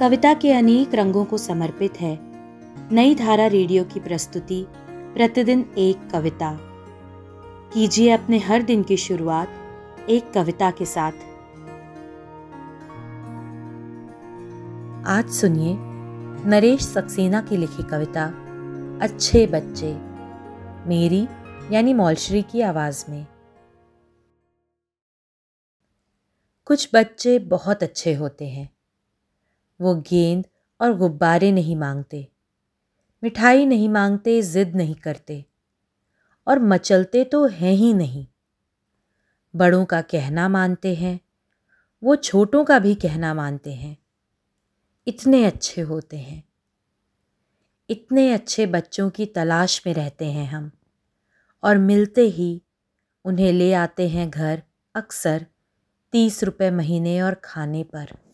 कविता के अनेक रंगों को समर्पित है। नई धारा रेडियो की प्रस्तुति, प्रतिदिन एक कविता। कीजिए अपने हर दिन की शुरुआत एक कविता के साथ। आज सुनिए नरेश सक्सेना की लिखी कविता, अच्छे बच्चे, मेरी यानी मौलश्री की आवाज़ में। कुछ बच्चे बहुत अच्छे होते हैं। वो गेंद और गुब्बारे नहीं मांगते। मिठाई नहीं मांगते, जिद नहीं करते। और मचलते तो हैं ही नहीं। बड़ों का कहना मानते हैं, वो छोटों का भी कहना मानते हैं। इतने अच्छे होते हैं। इतने अच्छे बच्चों की तलाश में रहते हैं हम। और मिलते ही उन्हें ले आते हैं घर अक्सर तीस रुपए महीने और खाने पर।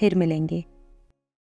फिर मिलेंगे।